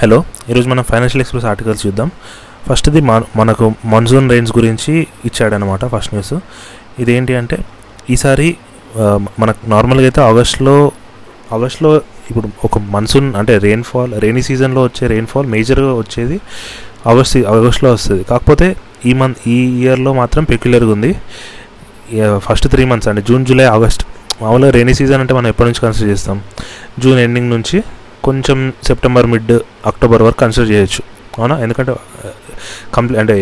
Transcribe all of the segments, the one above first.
Hello ఈరోజు మనం financial express articles చూద్దాం. ఫస్ట్ది మనకు మాన్సూన్ రైన్స్ గురించి ఇచ్చాడనమాట ఫస్ట్ న్యూస్. ఇదేంటి అంటే ఈసారి మనకు నార్మల్గా అయితే ఆగస్ట్లో ఆగస్ట్లో ఇప్పుడు ఒక మన్సూన్ అంటే రెయిన్ఫాల్ రెయినీ సీజన్లో వచ్చే రెయిన్ఫాల్ మేజర్గా వచ్చేది ఆగస్ట్ ఆగస్ట్లో వస్తుంది. కాకపోతే ఈ మంత్ ఈ ఇయర్లో మాత్రం పెక్యులర్గా ఉంది. ఫస్ట్ త్రీ మంత్స్ అంటే జూన్ జూలై ఆగస్ట్. మామూలుగా రెయినీ సీజన్ అంటే మనం ఎప్పటి నుంచి కన్సిడర్ చేస్తాం? జూన్ ఎండింగ్ నుంచి కొంచెం సెప్టెంబర్ మిడ్ అక్టోబర్ వరకు కన్సిడర్ చేయొచ్చు. అవునా? ఎందుకంటే uh, కంప్లీ అంటే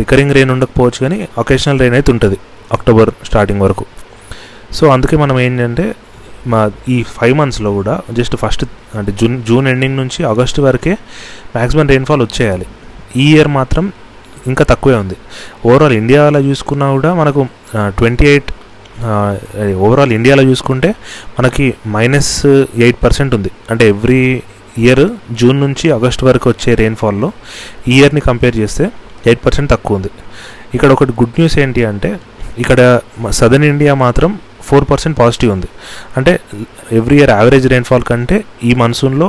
రికరింగ్ రెయిన్ ఉండకపోవచ్చు కానీ ఒకేషనల్ రెయిన్ అయితే ఉంటుంది అక్టోబర్ స్టార్టింగ్ వరకు. సో అందుకే మనం ఏంటంటే మా ఈ ఫైవ్ మంత్స్లో కూడా జస్ట్ ఫస్ట్ అంటే జూన్ జూన్ ఎండింగ్ నుంచి ఆగస్ట్ వరకే మ్యాక్సిమం రెయిన్ఫాల్ వచ్చేయాలి. ఈ ఇయర్ మాత్రం ఇంకా తక్కువే ఉంది. ఓవరాల్ ఇండియాలో చూసుకున్నా కూడా మనకు uh, ట్వంటీ ఎయిట్ ఓవరాల్ ఇండియాలో చూసుకుంటే మనకి మైనస్ ఎయిట్ పర్సెంట్ ఉంది. అంటే ఎవ్రీ ఇయర్ జూన్ నుంచి ఆగస్ట్ వరకు వచ్చే రెయిన్ఫాల్లో ఈ ఇయర్ని కంపేర్ చేస్తే ఎయిట్ పర్సెంట్ తక్కువ ఉంది. ఇక్కడ ఒకటి గుడ్ న్యూస్ ఏంటి అంటే ఇక్కడ సదర్న్ ఇండియా మాత్రం ఫోర్ పర్సెంట్ పాజిటివ్ ఉంది. అంటే ఎవ్రీ ఇయర్ యావరేజ్ రెయిన్ఫాల్ కంటే ఈ మన్సూన్లో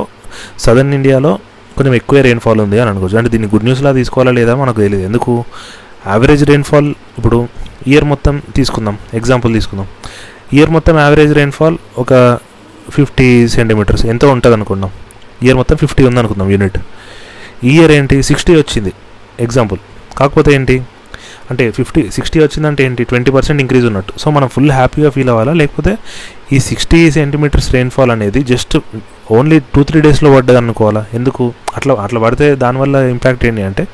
సదర్న్ ఇండియాలో కొంచెం ఎక్కువ రెయిన్ఫాల్ ఉంది అని అనుకోవచ్చు. అంటే దీన్ని గుడ్ న్యూస్లా తీసుకోవాలా లేదా మనకు తెలియదు ఎందుకు? యావరేజ్ రెయిన్ఫాల్ ఇప్పుడు ఇయర్ మొత్తం తీసుకుందాం. ఎగ్జాంపుల్ తీసుకుందాం. ఇయర్ మొత్తం యావరేజ్ రెయిన్ఫాల్ ఒక ఫిఫ్టీ సెంటీమీటర్స్ ఎంతో ఉంటుంది అనుకుందాం ఇయర్ మొత్తం ఫిఫ్టీ ఉంది అనుకుందాం యూనిట్ ఇయర్ ఏంటి? సిక్స్టీ వచ్చింది. ఎగ్జాంపుల్ కాకపోతే ఏంటి? అంటే ఫిఫ్టీ సిక్స్టీ వచ్చిందంటే ఏంటి? ట్వంటీ పర్సెంట్ ఇంక్రీజ్ ఉన్నట్టు. సో మనం ఫుల్ హ్యాపీగా ఫీల్ అవ్వాలా? లేకపోతే ఈ సిక్స్టీ సెంటీమీటర్స్ రెయిన్ఫాల్ అనేది జస్ట్ ఓన్లీ టూ త్రీ డేస్లో పడ్డది అనుకోవాలా ఎందుకు? అట్లా అట్లా పడితే దానివల్ల ఇంపాక్ట్ ఏంటి అంటే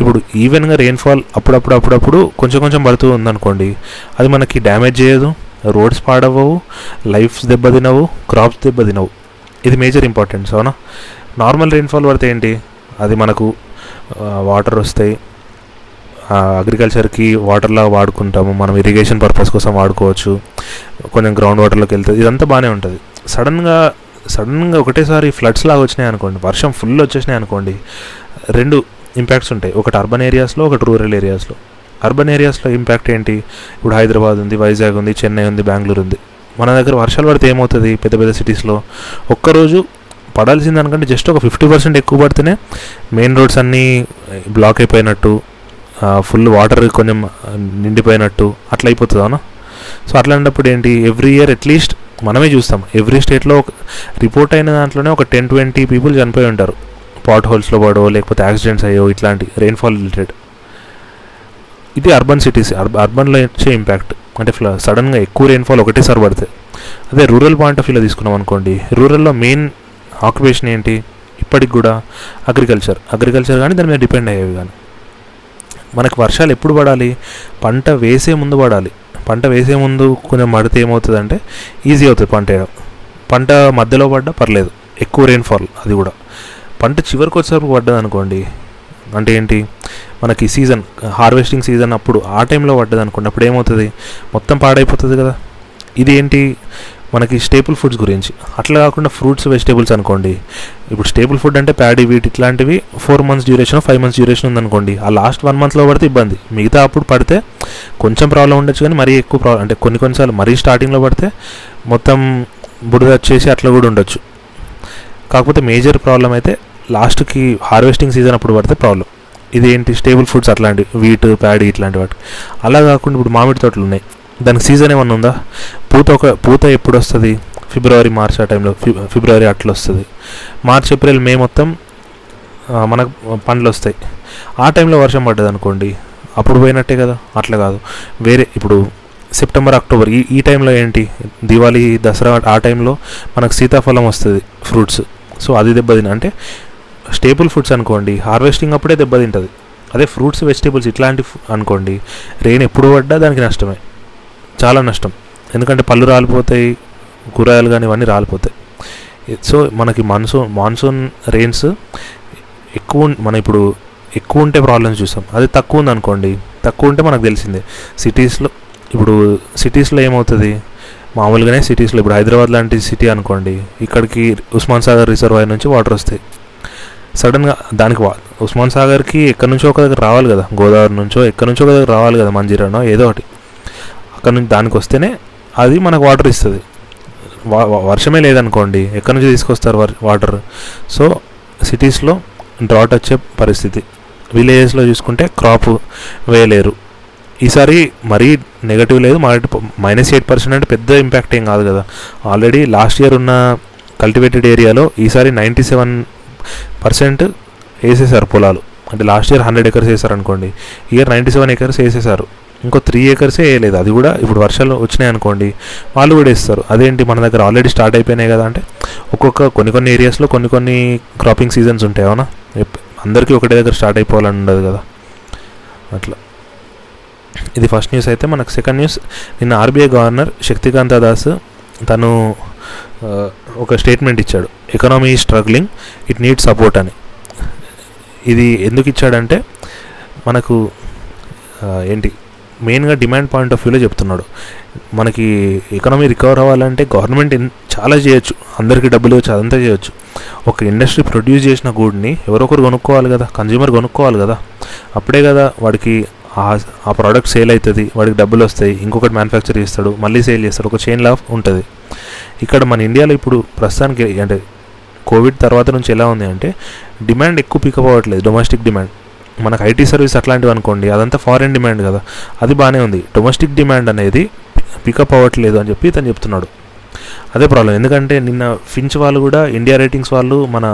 ఇప్పుడు ఈవెన్గా రెయిన్ఫాల్ అప్పుడప్పుడు అప్పుడప్పుడు కొంచెం కొంచెం పడుతూ ఉందనుకోండి. అది మనకి డ్యామేజ్ చేయదు. రోడ్స్ పాడవవు లైఫ్స్ దెబ్బతినవు. క్రాప్స్ దెబ్బతినవు. ఇది మేజర్ ఇంపార్టెన్స్ అవునా? నార్మల్ రెయిన్ఫాల్ పడితే ఏంటి? అది మనకు వాటర్ వస్తాయి. అగ్రికల్చర్కి వాటర్లా వాడుకుంటాము. మనం ఇరిగేషన్ పర్పస్ కోసం వాడుకోవచ్చు. కొంచెం గ్రౌండ్ వాటర్లోకి వెళ్తుంది ఇదంతా బాగానే ఉంటుంది. సడన్గా సడన్గా ఒకటేసారి ఫ్లడ్స్ లాగా వచ్చినాయి అనుకోండి. వర్షం ఫుల్ వచ్చేసినాయి అనుకోండి. రెండు ఇంపాక్ట్స్ ఉంటాయి. ఒకటి అర్బన్ ఏరియాస్లో ఒకటి రూరల్ ఏరియాస్లో అర్బన్ ఏరియాస్లో ఇంపాక్ట్ ఏంటి? ఇప్పుడు హైదరాబాద్ ఉంది వైజాగ్ ఉంది చెన్నై ఉంది బెంగళూరు ఉంది. మన దగ్గర వర్షాలు పడితే ఏమవుతుంది? పెద్ద పెద్ద సిటీస్లో ఒక్కరోజు పడాల్సిన దానికంటే జస్ట్ ఒక ఫిఫ్టీ పర్సెంట్ ఎక్కువ పడితేనే మెయిన్ రోడ్స్ అన్నీ బ్లాక్ అయిపోయినట్టు ఫుల్ వాటర్ కొంచెం నిండిపోయినట్టు అట్లా అయిపోతుంది అవునా సో అట్లాంటప్పుడు ఏంటి? ఎవ్రీ ఇయర్ అట్లీస్ట్ మనమే చూస్తాం. ఎవ్రీ స్టేట్లో ఒక రిపోర్ట్ అయిన దాంట్లోనే ఒక టెన్ ట్వంటీ పీపుల్ చనిపోయి ఉంటారు. పాట్ హోల్స్లో పడో లేకపోతే యాక్సిడెంట్స్ అయ్యో ఇట్లాంటి రెయిన్ఫాల్ రిలేటెడ్ ఇది అర్బన్ సిటీస్ అర్బన్లో వచ్చే ఇంపాక్ట్ అంటే ఫ్ల సడన్గా ఎక్కువ రెయిన్ఫాల్ ఒకటేసారి పడితే. అదే రూరల్ పాయింట్ ఆఫ్ వ్యూలో తీసుకున్నాం అనుకోండి. రూరల్లో మెయిన్ ఆక్యుపేషన్ ఏంటి? ఇప్పటికి కూడా అగ్రికల్చర్ అగ్రికల్చర్ కానీ దాని మీద డిపెండ్ అయ్యేవి కానీ మనకు వర్షాలు ఎప్పుడు పడాలి? పంట వేసే ముందు పడాలి. పంట వేసే ముందు కొంచెం పడితే ఏమవుతుందంటే ఈజీ అవుతుంది పంట వేయడం. పంట మధ్యలో పడ్డా పర్లేదు. ఎక్కువ రెయిన్ఫాల్ అది కూడా. పంట చివరికి వచ్చేసరికి పడ్డది అనుకోండి అంటే ఏంటి మనకి సీజన్ హార్వెస్టింగ్ సీజన్ అప్పుడు ఆ టైంలో పడ్డది అనుకోండి అప్పుడు ఏమవుతుంది? మొత్తం పాడైపోతుంది కదా. ఇది ఏంటి? మనకి స్టేపుల్ ఫుడ్స్ గురించి. అట్లా కాకుండా ఫ్రూట్స్ వెజిటేబుల్స్ అనుకోండి. ఇప్పుడు స్టేపుల్ ఫుడ్ అంటే ప్యాడీ వీట్ ఇట్లాంటివి four months duration five months duration ఉందనుకోండి ఆ లాస్ట్ వన్ మంత్లో పడితే ఇబ్బంది. మిగతా అప్పుడు పడితే కొంచెం ప్రాబ్లం ఉండొచ్చు కానీ మరీ ఎక్కువ ప్రాబ్లం అంటే కొన్ని కొన్నిసార్లు మరీ స్టార్టింగ్లో పడితే మొత్తం బుడిద వచ్చేసి అట్లా కూడా ఉండొచ్చు. కాకపోతే మేజర్ ప్రాబ్లం అయితే లాస్ట్కి హార్వెస్టింగ్ సీజన్ అప్పుడు పడితే ప్రాబ్లం ఇది ఏంటి స్టేబుల్ ఫుడ్స్ అట్లాంటి వీట్ ప్యాడీ ఇట్లాంటి వాటి అలా కాకుండా ఇప్పుడు మామిడి తోటలు ఉన్నాయి. దానికి సీజన్ ఏమన్నా ఉందా? పూత ఒక పూత ఎప్పుడు వస్తుంది? ఫిబ్రవరి మార్చ్ ఆ టైంలో ఫిబ్రవరి అట్లా వస్తుంది. మార్చ్ ఏప్రిల్ మే మొత్తం మనకు పండ్లు వస్తాయి. ఆ టైంలో వర్షం పడ్డది అనుకోండి అప్పుడు పోయినట్టే కదా? అట్లా కాదు. వేరే ఇప్పుడు సెప్టెంబర్ అక్టోబర్ ఈ ఈ టైంలో ఏంటి? దివాళీ దసరా ఆ టైంలో మనకు సీతాఫలం వస్తుంది ఫ్రూట్స్. సో అది దెబ్బతిన అంటే స్టేపుల్ ఫుడ్స్ అనుకోండి హార్వెస్టింగ్ అప్పుడే దెబ్బతింటుంది అదే ఫ్రూట్స్ వెజిటేబుల్స్ ఇట్లాంటి అనుకోండి రెయిన్ ఎప్పుడు పడ్డా దానికి నష్టమే. చాలా నష్టం. ఎందుకంటే పళ్ళు రాలిపోతాయి కూరగాయలు కానీ ఇవన్నీ రాలిపోతాయి. సో మనకి మాన్సూన్ మాన్సూన్ రెయిన్స్ ఎక్కువ మన ఇప్పుడు ఎక్కువ ఉంటే ప్రాబ్లమ్స్ చూస్తాం అది తక్కువ ఉంది అనుకోండి తక్కువ ఉంటే మనకు తెలిసిందే. సిటీస్లో ఇప్పుడు సిటీస్లో ఏమవుతుంది? మామూలుగానే సిటీస్లో ఇప్పుడు హైదరాబాద్ లాంటి సిటీ అనుకోండి ఇక్కడికి ఉస్మాన్ సాగర్ రిజర్వాయర్ నుంచి వాటర్ వస్తాయి. సడన్గా దానికి ఉస్మాన్ సాగర్కి ఎక్కడి నుంచో ఒక దగ్గర రావాలి కదా గోదావరి నుంచో ఎక్కడి నుంచో ఒక దగ్గర రావాలి కదా మంజీరానో ఏదో ఒకటి. అక్కడ నుంచి దానికి వస్తేనే అది మనకు వాటర్ ఇస్తుంది. వర్షమే లేదనుకోండి ఎక్కడి నుంచి తీసుకొస్తారు వాటర్? సో సిటీస్లో డ్రాట్ వచ్చే పరిస్థితి. విలేజెస్లో చూసుకుంటే క్రాప్ వేయలేరు. ఈసారి మరీ నెగటివ్ లేదు మరి మైనస్ ఎయిట్ పర్సెంట్ అంటే పెద్ద ఇంపాక్ట్ ఏం కాదు కదా. ఆల్రెడీ లాస్ట్ ఇయర్ ఉన్న కల్టివేటెడ్ ఏరియాలో ఈసారి నైంటీ సెవెన్ పర్సెంట్ వేసేసారు పొలాలు. అంటే లాస్ట్ ఇయర్ హండ్రెడ్ ఎకర్స్ వేసారు అనుకోండి ఇయర్ నైంటీ సెవెన్ ఎకర్స్ వేసేసారు. ఇంకో త్రీ ఏకర్సే వేయలేదు. అది కూడా ఇప్పుడు వర్షాలు వచ్చినాయి అనుకోండి వాళ్ళు కూడా వేస్తారు. అదేంటి మన దగ్గర ఆల్రెడీ స్టార్ట్ అయిపోయినాయి కదా అంటే ఒక్కొక్క కొన్ని కొన్ని ఏరియాస్లో కొన్ని కొన్ని క్రాపింగ్ సీజన్స్ ఉంటాయి అవునా? అందరికీ ఒకటే దగ్గర స్టార్ట్ అయిపోవాలని ఉండదు కదా. అట్లా. ఇది ఫస్ట్ న్యూస్ అయితే మనకు. సెకండ్ న్యూస్ నిన్న ఆర్బీఐ గవర్నర్ శక్తికాంత దాస్ తను ఒక స్టేట్మెంట్ ఇచ్చాడు. Economy struggling it need support అని. ఇది ఎందుకు ఇచ్చాడంటే మనకు ఏంటి మెయిన్గా డిమాండ్ పాయింట్ ఆఫ్ వ్యూలో చెప్తున్నాడు. మనకి ఎకనామీ రికవర్ అవ్వాలంటే గవర్నమెంట్ చాలా చేయొచ్చు. అందరికీ డబ్బులు ఇవ్వచ్చు అదంతా చేయొచ్చు. ఒక ఇండస్ట్రీ ప్రొడ్యూస్ చేసిన గూడ్ని ఎవరొకరు కొనుక్కోవాలి కదా కన్జ్యూమర్ కొనుక్కోవాలి కదా. అప్పుడే కదా వాడికి ఆ ఆ ప్రోడక్ట్ సేల్ అవుతుంది వాడికి డబ్బులు వస్తాయి ఇంకొకటి మ్యానుఫ్యాక్చర్ చేస్తాడు మళ్ళీ సేల్ చేస్తాడు ఒక చైన్ లాఫ్ ఉంటుంది. ఇక్కడ మన ఇండియాలో ఇప్పుడు ప్రస్తుతానికి అంటే కోవిడ్ తర్వాత నుంచి ఎలా ఉంది అంటే డిమాండ్ ఎక్కువ పికప్ అవ్వట్లేదు డొమెస్టిక్ డిమాండ్ మనకు ఐటీ సర్వీస్ అట్లాంటివి అనుకోండి అదంతా ఫారెన్ డిమాండ్ కదా. అది బాగానే ఉంది. డొమెస్టిక్ డిమాండ్ అనేది పికప్ అవ్వట్లేదు అని చెప్పి తను చెప్తున్నాడు. అదే ప్రాబ్లం ఎందుకంటే నిన్న ఫించ్ వాళ్ళు కూడా ఇండియా రేటింగ్స్ వాళ్ళు మన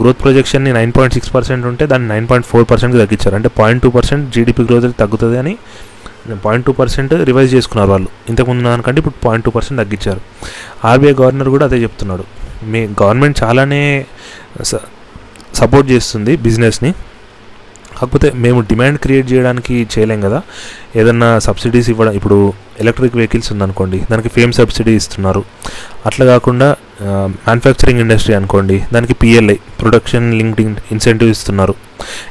గ్రోత్ ప్రొజెక్షన్ని నైన్ పాయింట్ సిక్స్ పర్సెంట్ ఉంటే దాన్ని నైన్ పాయింట్ ఫోర్ పర్సెంట్కి తగ్గించారు. అంటే point two percent GDP growth తగ్గుతుంది అని పాయింట్ టూ పర్సెంట్ రివైజ్ చేసుకున్నారు వాళ్ళు. ఇంతకుముందు దానికంటే ఇప్పుడు పాయింట్ టూ పర్సెంట్ తగ్గించారు. ఆర్బీఐ గవర్నర్ కూడా అదే చెప్తున్నాడు. మీ గవర్నమెంట్ చాలానే స- సపోర్ట్ చేస్తుంది బిజినెస్ని. కాకపోతే మేము డిమాండ్ క్రియేట్ చేయడానికి చేయలేం కదా. ఏదన్నా సబ్సిడీస్ ఇవ్వడం ఇప్పుడు ఎలక్ట్రిక్ వెహికల్స్ ఉందనుకోండి దానికి ఫేమ్ సబ్సిడీ ఇస్తున్నారు. అట్లా కాకుండా మ్యానుఫ్యాక్చరింగ్ ఇండస్ట్రీ అనుకోండి దానికి పిఎల్ఐ ప్రొడక్షన్ లింక్డ్ ఇన్సెంటివ్ ఇస్తున్నారు.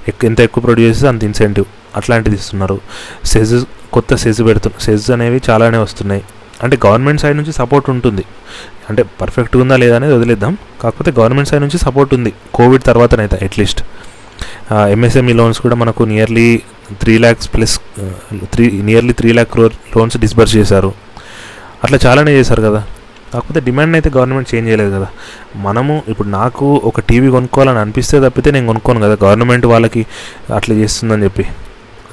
ఎక్- ఎంత ఎక్కువ ప్రొడ్యూస్ చేస్తే అంత ఇన్సెంటివ్ అట్లాంటిది ఇస్తున్నారు. సెజ్ కొత్త సెజ్ పెడుతున్నారు సెజ్ అనేవి చాలానే వస్తున్నాయి. అంటే గవర్నమెంట్ సైడ్ నుంచి సపోర్ట్ ఉంటుంది. అంటే పర్ఫెక్ట్గా ఉందా లేదా అనేది వదిలేద్దాం. కాకపోతే గవర్నమెంట్ సైడ్ నుంచి సపోర్ట్ ఉంది. కోవిడ్ తర్వాతనైతే అట్లీస్ట్ ఎంఎస్ఎంఈ లోన్స్ కూడా మనకు nearly three lakhs plus three nearly three lakh crore loans disburse చేశారు. అట్లా చాలానే చేశారు కదా. కాకపోతే డిమాండ్ అయితే గవర్నమెంట్ చేంజ్ చేయలేదు కదా. మనము ఇప్పుడు నాకు ఒక టీవీ కొనుక్కోవాలని అనిపిస్తే తప్పితే నేను కొనుక్కోను కదా. గవర్నమెంట్ వాళ్ళకి అట్లా చేస్తుందని చెప్పి.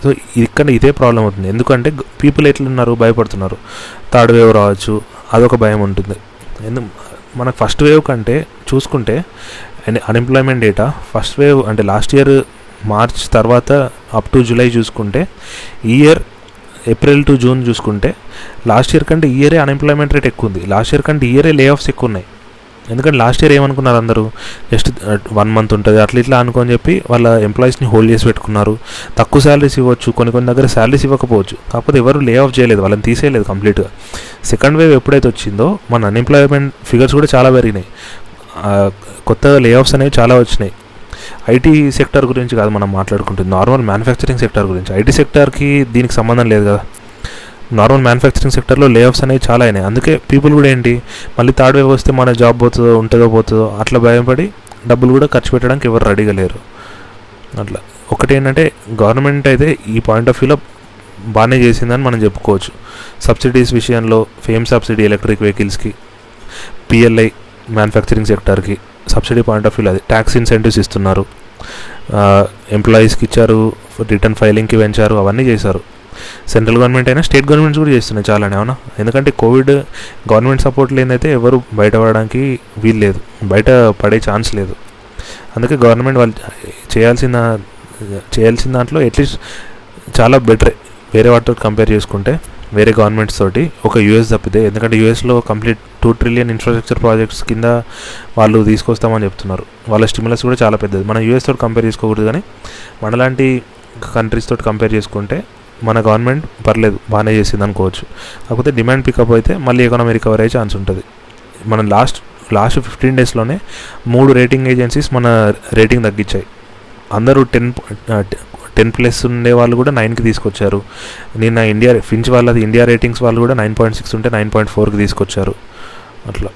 సో ఇక్కడ ఇదే ప్రాబ్లం అవుతుంది. ఎందుకంటే పీపుల్ ఎట్లున్నారు? భయపడుతున్నారు. థర్డ్ వేవ్ రావచ్చు. అదొక భయం ఉంటుంది. ఎందు మనకు ఫస్ట్ వేవ్ కంటే చూసుకుంటే అన్ఎంప్లాయ్మెంట్ డేటా ఫస్ట్ వేవ్ అంటే లాస్ట్ ఇయర్ మార్చ్ తర్వాత అప్ టు జూలై చూసుకుంటే ఈ ఇయర్ ఏప్రిల్ టు జూన్ చూసుకుంటే లాస్ట్ ఇయర్ కంటే ఈ ఇయరే అన్ఎంప్లాయ్మెంట్ రేట్ ఎక్కువ ఉంది. లాస్ట్ ఇయర్ కంటే ఈ ఇయరే లే ఆఫ్స్ ఎక్కువ ఉన్నాయి. ఎందుకంటే లాస్ట్ ఇయర్ ఏమనుకున్నారు అందరూ? జస్ట్ వన్ మంత్ ఉంటుంది అట్లా ఇట్లా అనుకొని చెప్పి వాళ్ళ ఎంప్లాయీస్ని హోల్డ్ చేసి పెట్టుకున్నారు. తక్కువ శాలరీస్ ఇవ్వచ్చు కొన్ని కొన్ని దగ్గర శాలరీస్ ఇవ్వకపోవచ్చు. కాకపోతే ఎవరు లే ఆఫ్ చేయలేదు వాళ్ళని తీసేయలేదు కంప్లీట్గా సెకండ్ వేవ్ ఎప్పుడైతే వచ్చిందో మన అన్ఎంప్లాయ్మెంట్ ఫిగర్స్ కూడా చాలా పెరిగినాయి. కొత్త లే ఆఫ్స్ అనేవి చాలా వచ్చినాయి. ఐటీ సెక్టర్ గురించి కాదు మనం మాట్లాడుకుంటుంది నార్మల్ మ్యానుఫ్యాక్చరింగ్ సెక్టర్ గురించి. ఐటీ సెక్టర్కి దీనికి సంబంధం లేదు కదా. నార్మల్ మ్యానుఫ్యాక్చరింగ్ సెక్టర్లో లేఆఫ్స్ అనేవి చాలా అయినాయి. అందుకే పీపుల్ కూడా ఏంటి మళ్ళీ థర్డ్ వేవ్ వస్తే మన జాబ్ పోతుందో ఉంటుందో పోతుందో అట్లా భయపడి డబ్బులు కూడా ఖర్చు పెట్టడానికి ఎవరు రెడీగా లేరు. అట్లా. ఒకటి ఏంటంటే గవర్నమెంట్ అయితే ఈ పాయింట్ ఆఫ్ వ్యూలో బాగానే చేసిందని మనం చెప్పుకోవచ్చు. సబ్సిడీస్ విషయంలో ఫేమ్ సబ్సిడీ ఎలక్ట్రిక్ వెహికల్స్కి పిఎల్ఐ మ్యానుఫ్యాక్చరింగ్ సెక్టార్కి సబ్సిడీ పాయింట్ ఆఫ్ వ్యూలో అది. ట్యాక్స్ ఇన్సెంటివ్స్ ఇస్తున్నారు. ఎంప్లాయీస్కి ఇచ్చారు రిటర్న్ ఫైలింగ్కి పెంచారు అవన్నీ చేశారు. సెంట్రల్ గవర్నమెంట్ అయినా స్టేట్ గవర్నమెంట్స్ కూడా చేస్తున్నాయి చాలానే అవునా? ఎందుకంటే కోవిడ్ గవర్నమెంట్ సపోర్ట్ లేనైతే ఎవరు బయట పడడానికి వీలు లేదు. బయట పడే ఛాన్స్ లేదు. అందుకే గవర్నమెంట్ వాళ్ళు చేయాల్సిన చేయాల్సిన దాంట్లో అట్లీస్ట్ చాలా బెటరే. వేరే వాటితో కంపేర్ చేసుకుంటే వేరే గవర్నమెంట్స్ తోటి ఒక యూఎస్ తప్పితే ఎందుకంటే యూఎస్లో complete two trillion infrastructure projects కింద వాళ్ళు తీసుకొస్తామని చెప్తున్నారు. వాళ్ళ స్టిమ్యులస్ కూడా చాలా పెద్దది. మన యూఎస్ తోటి కంపేర్ చేసుకోకూడదు కానీ మనలాంటి కంట్రీస్ తోటి కంపేర్ చేసుకుంటే మన గవర్నమెంట్ పర్లేదు బాగానే చేసింది అనుకోవచ్చు. కాకపోతే డిమాండ్ పికప్ అయితే మళ్ళీ ఎకానమీ రికవర్ అయ్యే ఛాన్స్ ఉంటుంది. మనం లాస్ట్ లాస్ట్ ఫిఫ్టీన్ డేస్లోనే మూడు రేటింగ్ ఏజెన్సీస్ మన రేటింగ్ తగ్గించాయి. అందరూ టెన్ టెన్ ప్లస్ ఉండే వాళ్ళు కూడా నైన్కి తీసుకొచ్చారు. నిన్న ఇండియా ఫించ్ వాళ్ళది ఇండియా రేటింగ్స్ వాళ్ళు కూడా నైన్ పాయింట్ సిక్స్ ఉంటే నైన్ పాయింట్ ఫోర్కి తీసుకొచ్చారు. అట్లా.